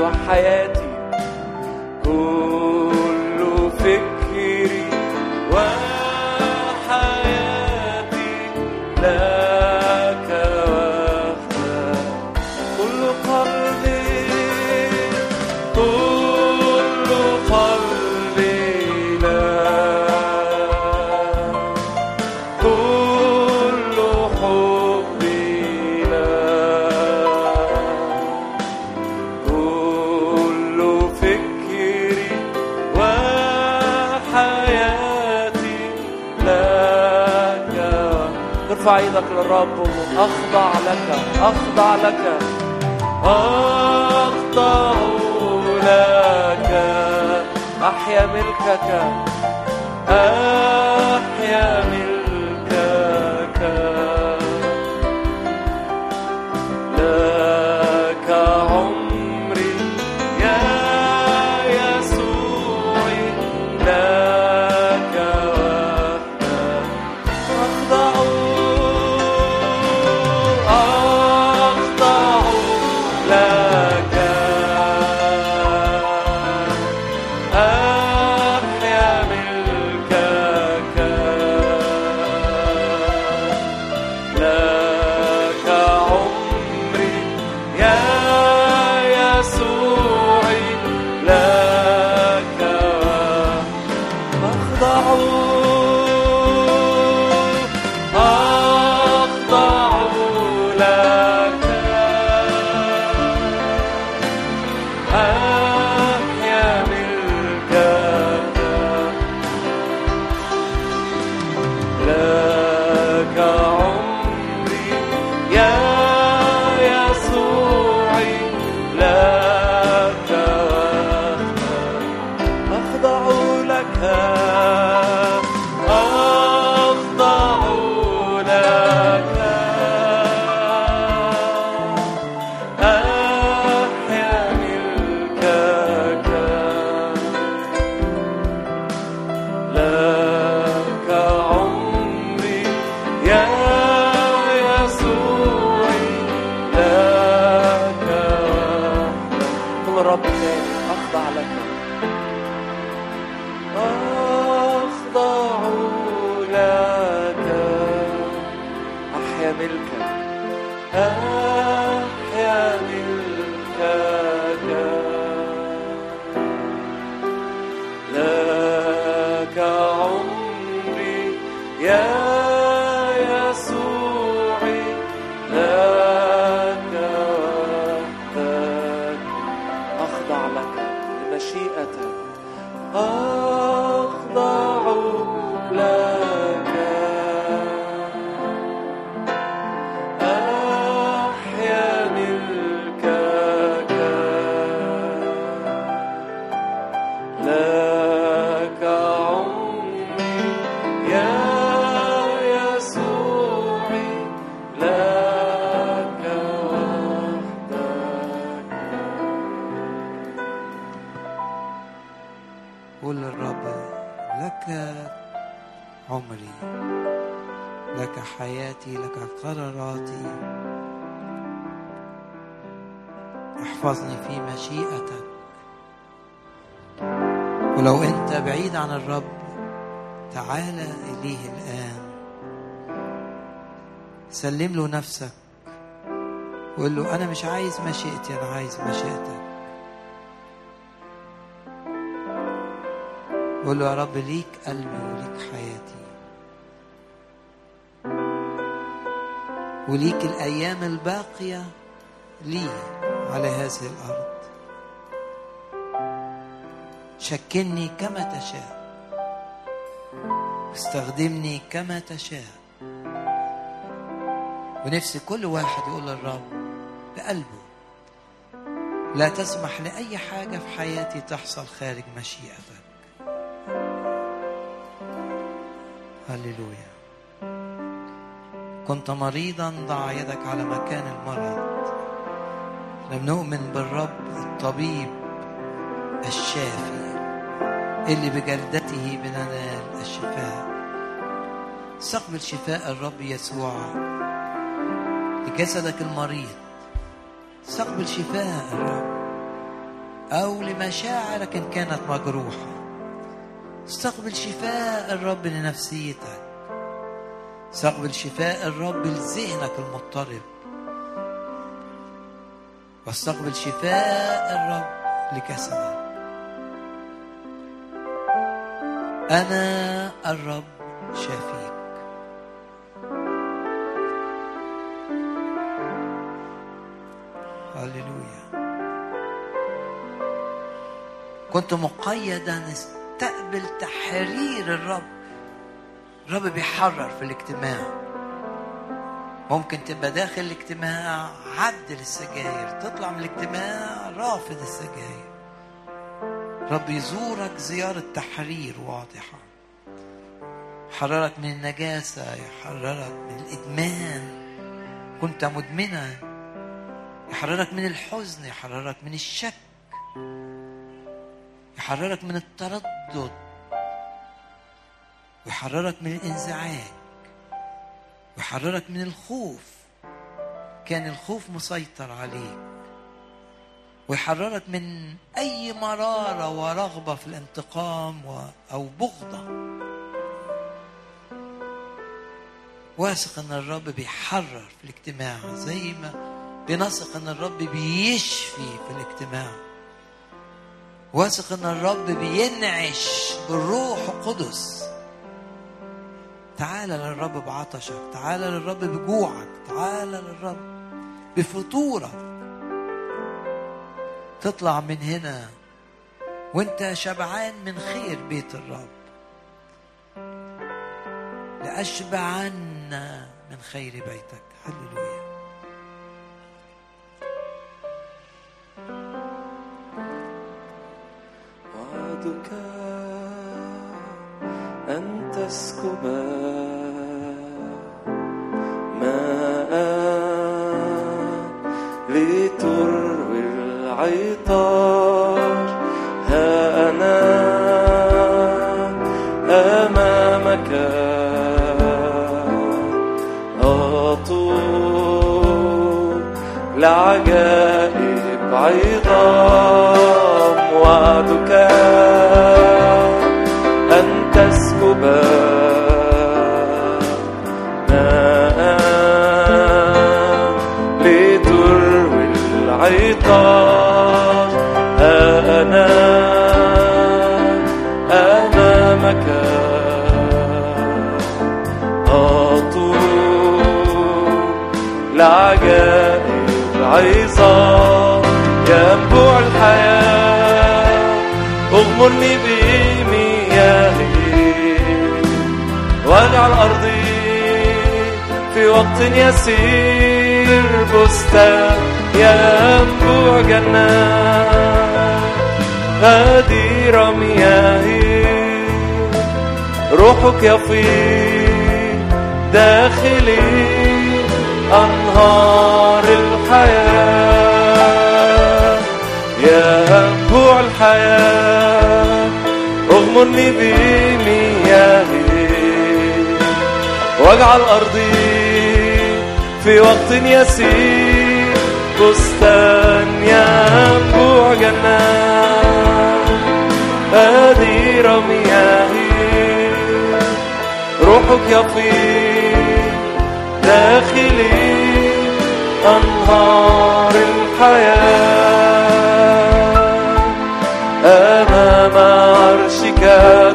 وحياتي ارفع إيدك للرب اخضع لك أخضع لك. أخضع لك. أحيا ملكك. أحيا ملكك أحيا ملكك عن الرب. تعال إليه الآن. سلم له نفسك. وقول له أنا مش عايز مشيئتي أنا عايز مشيئتك. قول له يا رب ليك قلبي وليك حياتي. وليك الأيام الباقية لي على هذه الأرض. شكلني كما تشاء. استخدمني كما تشاء. ونفسي كل واحد يقول للرب بقلبه لا تسمح لأي حاجة في حياتي تحصل خارج مشيئتك. هللويا. كنت مريضا ضع يدك على مكان المرض. لم نؤمن بالرب الطبيب الشافي. اللي بجلدته بننال الشفاء. استقبل شفاء الرب يسوع. لجسدك المريض. استقبل شفاء الرب. أو لمشاعرك إن كانت مجروحة. استقبل شفاء الرب لنفسيتك. استقبل شفاء الرب لذهنك المضطرب. واستقبل شفاء الرب لجسدك. أنا الرب شافيك هللويا. كنت مقيدا استقبل تحرير الرب. الرب بيحرر في الاجتماع. ممكن تبقى داخل الاجتماع عبد للسجاير تطلع من الاجتماع رافض السجاير. رب يزورك زيارة تحرير واضحة. يحررك من النجاسة يحررك من الإدمان. كنت مدمنة. يحررك من الحزن يحررك من الشك. يحررك من التردد. ويحررك من الإنزعاج. ويحررك من الخوف. كان الخوف مسيطر عليك. ويحررك من أي مرارة ورغبة في الانتقام و... أو بغضة. واثق إن الرب بيحرر في الاجتماع زي ما بنثق إن الرب بيشفي في الاجتماع. واثق إن الرب بينعش بالروح القدس. تعال للرب بعطشك تعال للرب بجوعك تعال للرب بفطورك. تطلع من هنا وانت شبعان من خير بيت الرب. لأشبعن من خير بيتك. هللويا. وعدك أن تسكب العطاش ها أنا أمامك. أطول لعجائب عظام وعدك. عظام ينبوع الحياة. أغمرني بمياهي. واجعل أرضي في وقت يسير. بستان ينبوع جنات هدير مياهي روحك يفيض داخلي. أنهار الحياة. اغمرني بمياهي واجعل أرضي في وقت يسير. بستان ينبوع جنات هدير مياهي روحك يفيض داخلي. أنهار الحياة.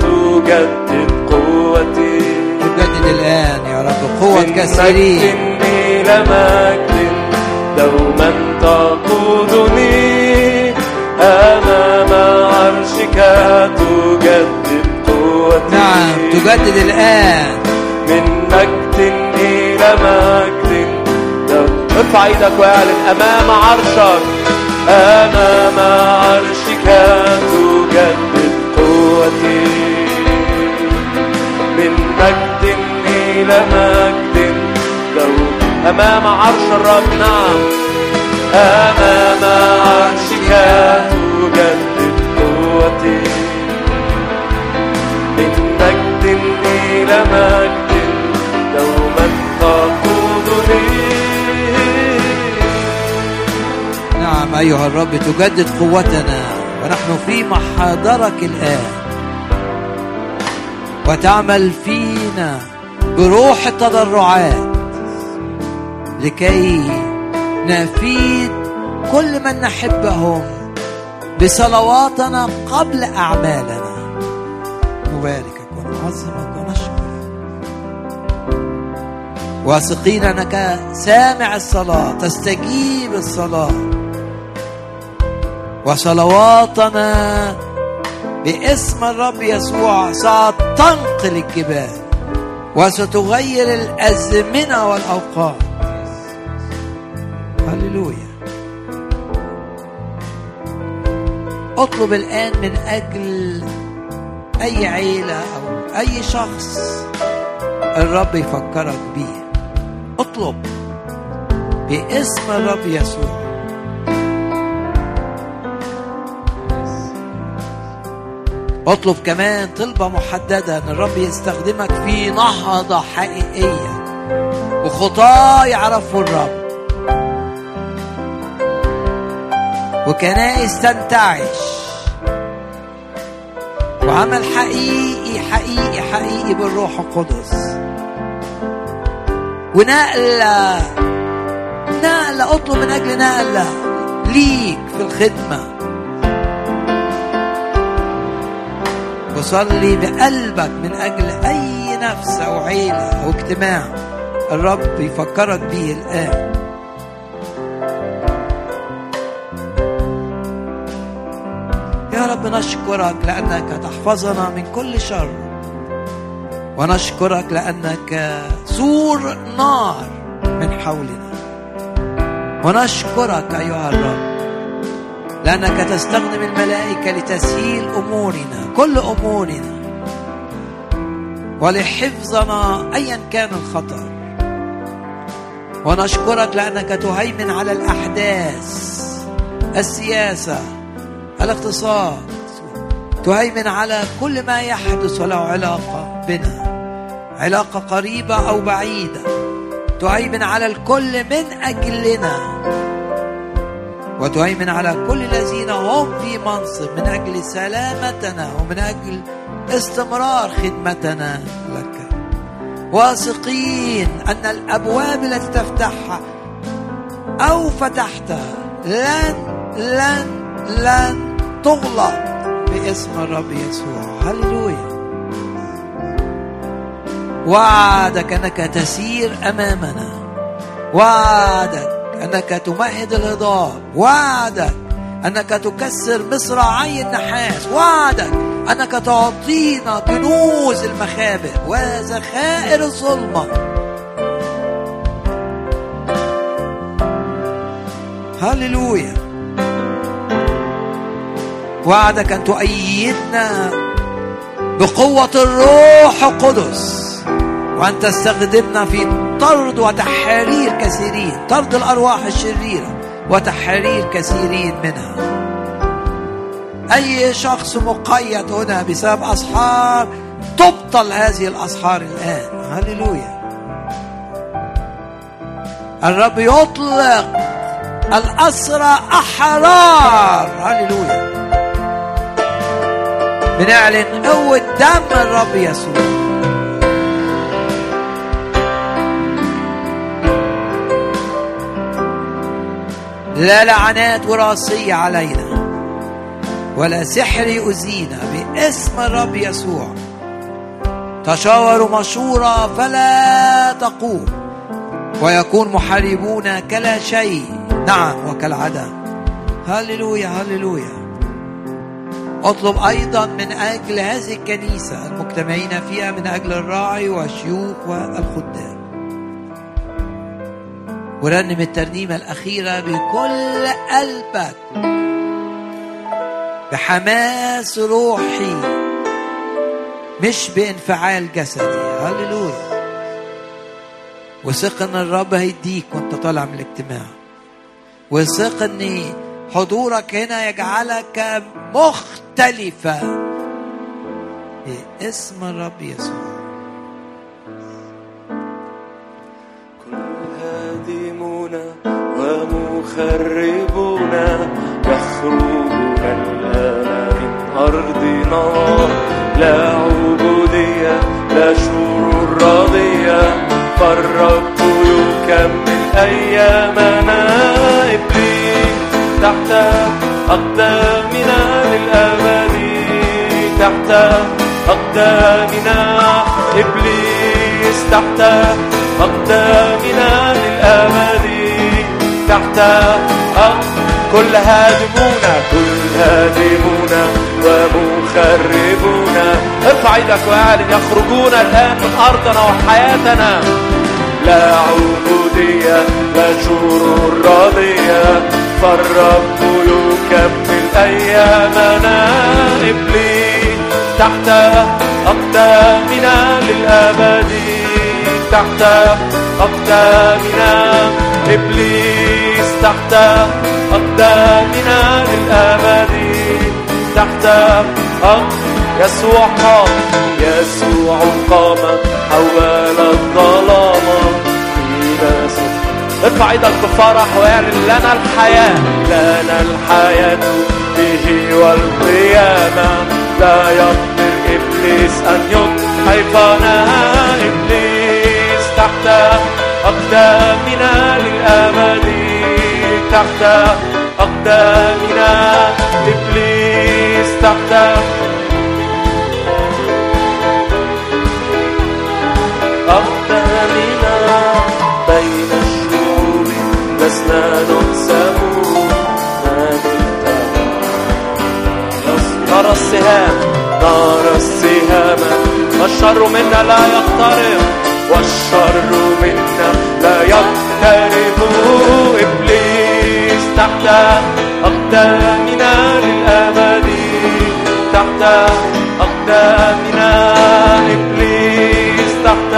تجدد قوتي. تجدد الآن يا رب قوة من كثيرين مجد إلى مجد دوما تقودني. أمام عرشك تجدد قوتي. نعم تجدد الآن. من مجد إلى مجد ارفع إيدك وأعلن أمام عرشك أمام عرشك تجدد من مجد إلى مجد. دوما أمام عرش الرب نعم. أمام عرشك تجدد قوتي. من مجد إلى مجد دوما تقودني. نعم أيها الرب تجدد قوتنا. ونحن في محاضرك الآن. وتعمل فينا بروح التضرعات لكي نفيد كل من نحبهم بصلواتنا قبل أعمالنا. نباركك ونعظمك ونشكرك واثقين أنك سامع الصلاة تستجيب الصلاة. وصلواتنا باسم الرب يسوع ستنقل الجبال وستغير الأزمنة والأوقات. هللويا. اطلب الآن من أجل أي عيلة أو أي شخص الرب يفكرك بيه. اطلب باسم الرب يسوع. اطلب كمان طلبة محددة ان الرب يستخدمك في نهضة حقيقية. وخطاة يعرفوا الرب. وكنائس تنتعش. وعمل حقيقي حقيقي حقيقي بالروح القدس. ونقلة نقلة اطلب من أجل نقلة ليك في الخدمة. وصلي بقلبك من أجل أي نفس أو عيلة أو اجتماع. الرب يفكرك بيه الآن. يا رب نشكرك لأنك تحفظنا من كل شر. ونشكرك لأنك سور نار من حولنا. ونشكرك أيها الرب لأنك تستخدم الملائكة لتسهيل أمورنا. كل أمورنا. ولحفظنا أيا كان الخطر ونشكرك لأنك تهيمن على الأحداث السياسة الاقتصاد. تهيمن على كل ما يحدث وله علاقة بنا. علاقة قريبة أو بعيدة. تهيمن على الكل من أجلنا. وتهيمن على كل الذين هم في منصب من أجل سلامتنا ومن أجل استمرار خدمتنا لك. واثقين أن الأبواب التي تفتحها أو فتحتها لن لن لن تغلق باسم الرب يسوع. هللويا. وعدك أنك تسير أمامنا. وعدك أنك تمهد الهضاب. وعدك. أنك تكسر مصراعي النحاس وعدك. أنك تعطينا كنوز المخابئ وذخائر الظلمة. هللويا. وعدك أن تؤيدنا بقوة الروح القدس. وأن تستخدمنا في طرد وتحرير كثيرين طرد الأرواح الشريرة وتحرير كثيرين منها. أي شخص مقيد هنا بسبب أسحار تبطل هذه الأسحار الآن. هللويا. الرب يطلق الأسرى أحرار. هللويا. بنعلن قوة دم الرب يسوع. لا لعنات وراثية علينا ولا سحر يؤذينا باسم الرب يسوع. تشاوروا مشورة فلا تقوم ويكون محاربون كلا شيء. نعم وكالعدم هللويا هللويا. اطلب أيضا من أجل هذه الكنيسة المجتمعين فيها من أجل الراعي والشيوخ والخدام. ورنم الترنيمة الأخيرة بكل قلبك. بحماس روحي مش بانفعال جسدي. هللويا. وثق ان الرب هيديك وانت طالع من الاجتماع. وثق ان حضورك هنا يجعلك مختلفة باسم الرب يسوع. يخربنا يخرجنا الآن من أرضنا. لا عبودية لا شرور راضية. فالرب يكمل أيامنا. إبليس تحت أقدامنا للأبد. تحت أقدامنا إبليس تحت أقدامنا. كل هادمون كل هادمون ومخربون ارفع إيدك واعلن يخرجون الان من أرضنا وحياتنا. لا عبودية لا شرور راضية. فالرب يكمل أيامنا إبليس تحت أقدامنا للأبد تحت أقدامنا إبليس. تحت أقدامنا للأبد. تحت يسوع قام. يسوع قام حول الظلام. إلى ارفع إيدك بفرح واعلن لنا الحياة. لنا الحياة به والقيامة. لا يقدر إبليس أن يضحكنا إبليس تحت أقدامنا للأبد. تحت أقدامنا. إبليس تحت. أقدامنا بين الشعوب لسنا نقسم نرى السهام نرى السهام. والشر منا لا يقترب. والشر منا لا يقترب. تحت أقدامنا للأبد تحت أقدامنا إبليس تحت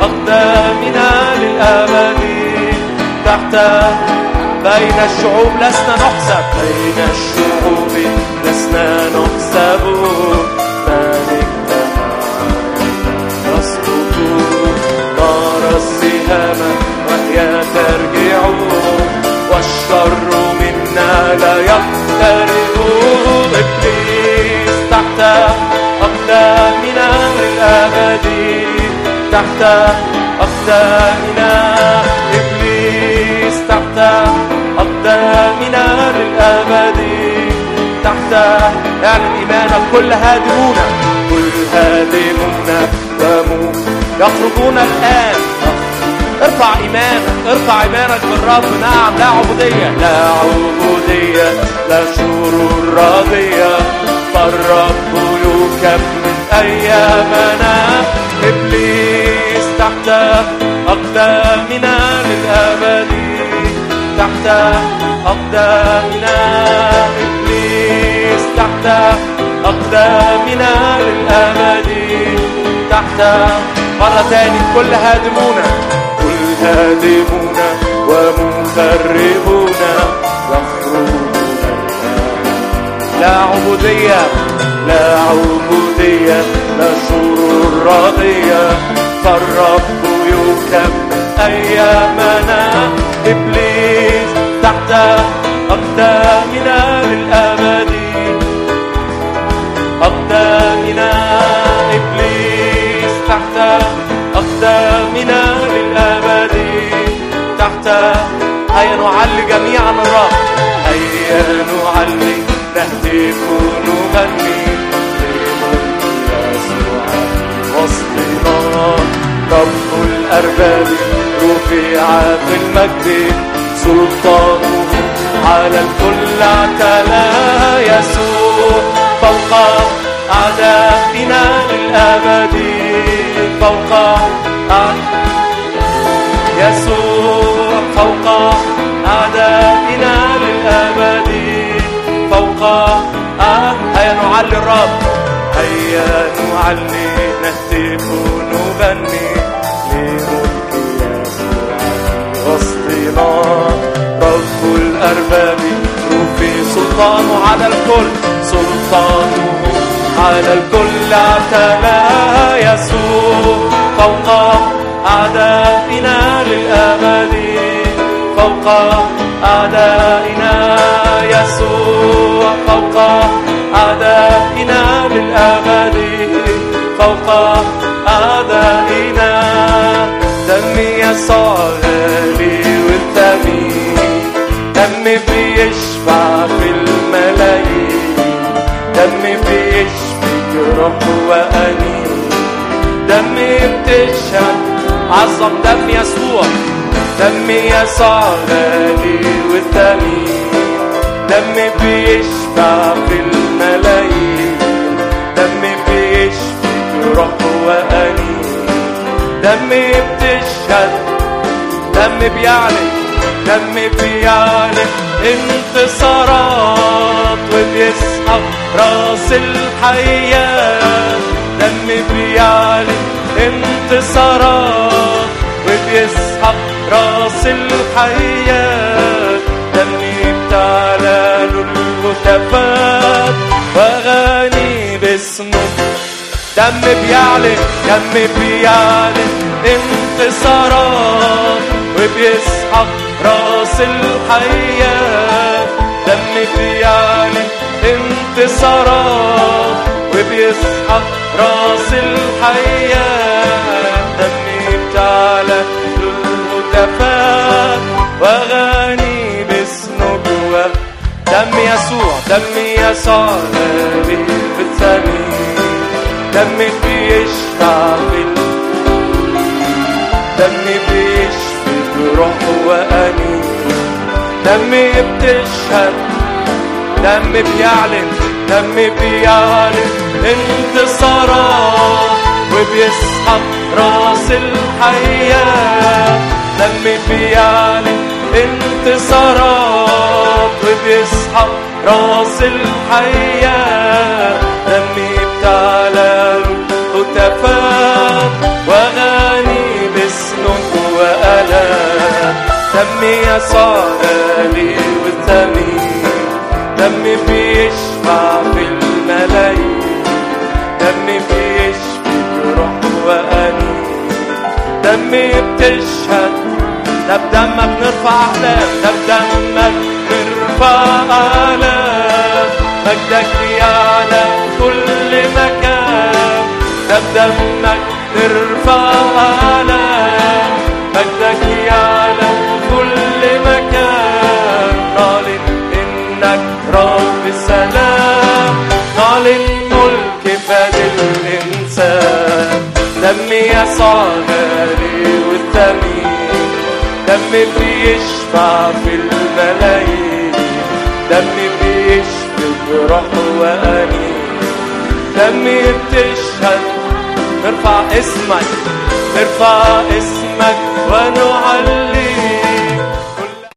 أقدامنا للأبد تحت. بين الشعوب لسنا نحسب. بين الشعوب لسنا نحسب. تحت أقدامنا إبليس تحت أقدامنا للأبد. تحت اعلن إيمانك كل هادمون كل هادمون ومو يخرجون الآن. ارفع ايمانك ارفع إيمانك بالرب نعم لا عبودية. لا عبودية لا شرور راضية. فالرب يكمل أيامنا. تحت اقدامنا ابليس تحت اقدامنا للابد تحت. مرة تاني كل هادمون كل هادمون ومخربون يخرجون لا عبودية لا عبودية لا شرور راضية. فالرب يكمل أيامنا. إبليس تحت أقدامنا للأبد أقدامنا إبليس. تحت أقدامنا للأبد تحت هيا نعلي جميعا الرب هيا نعلي نهتف ونغني يسوع رب الأرباب رفع في المجد. سلطانه على الكل أعتلى يسوع. فوق أعدائنا للأبد. فوق يسوع. فوق أعدائنا للأبد. فوق هيا نعلي الرب. هيا نعلي نهتف الأرباب رفي سلطانه على الكل سلطانه على الكل اعتلى يسوع فوق أعدائنا للأبد فوق أعدائنا يسوع. فوق أعدائنا للأبد فوق أعدائنا. دم يسوع غالي والثمين بيشفع في الملايين. دم بيشفي رب وأنين دم بتشهد عظم دم يسوع. دم يسوع غالي وثمين دم بيشفع في الملايين. دم بيشفي رب وأنين دم بتشهد. دم بيعلن. دم بيعلن. انتصارات وبيسحق راس الحياة دم بيعلن انتصارات وبيسحق راس الحياة دم له الهتافات واغاني باسمه. دم بيعلن دم بيعلن انتصارات وبيسحق راس الحياة دم بيعلن انتصارات وبيسحق راس الحياة دم بتعلى للهتافات واغاني باسمه جوا دم يسوع دم يسوع غالي بالثمين دم بيشفع في دم بيشفي بروح وأنين دم بتشهد دم بيعلن دم بيعلن انتصارات وبيسحق راس الحياة. دم بيعلن انتصارات وبيسحق راس الحياة. دم بتعلى هتافات وآلام دم يسوع غالي والثمين دم بيشفع في الملايين دم بيشفي روح وأنين. دم بتشهد ده بدمك نرفع أعلام ده بدمك نرفع أعلام مجدك يعلى كل مكان ده بدمك نرفع أعلام مجدك والثمين دم بيشفع في الملايين. دم بيشفي بروح وأنين. دم بتشهد نرفع اسمك نرفع اسمك ونعلي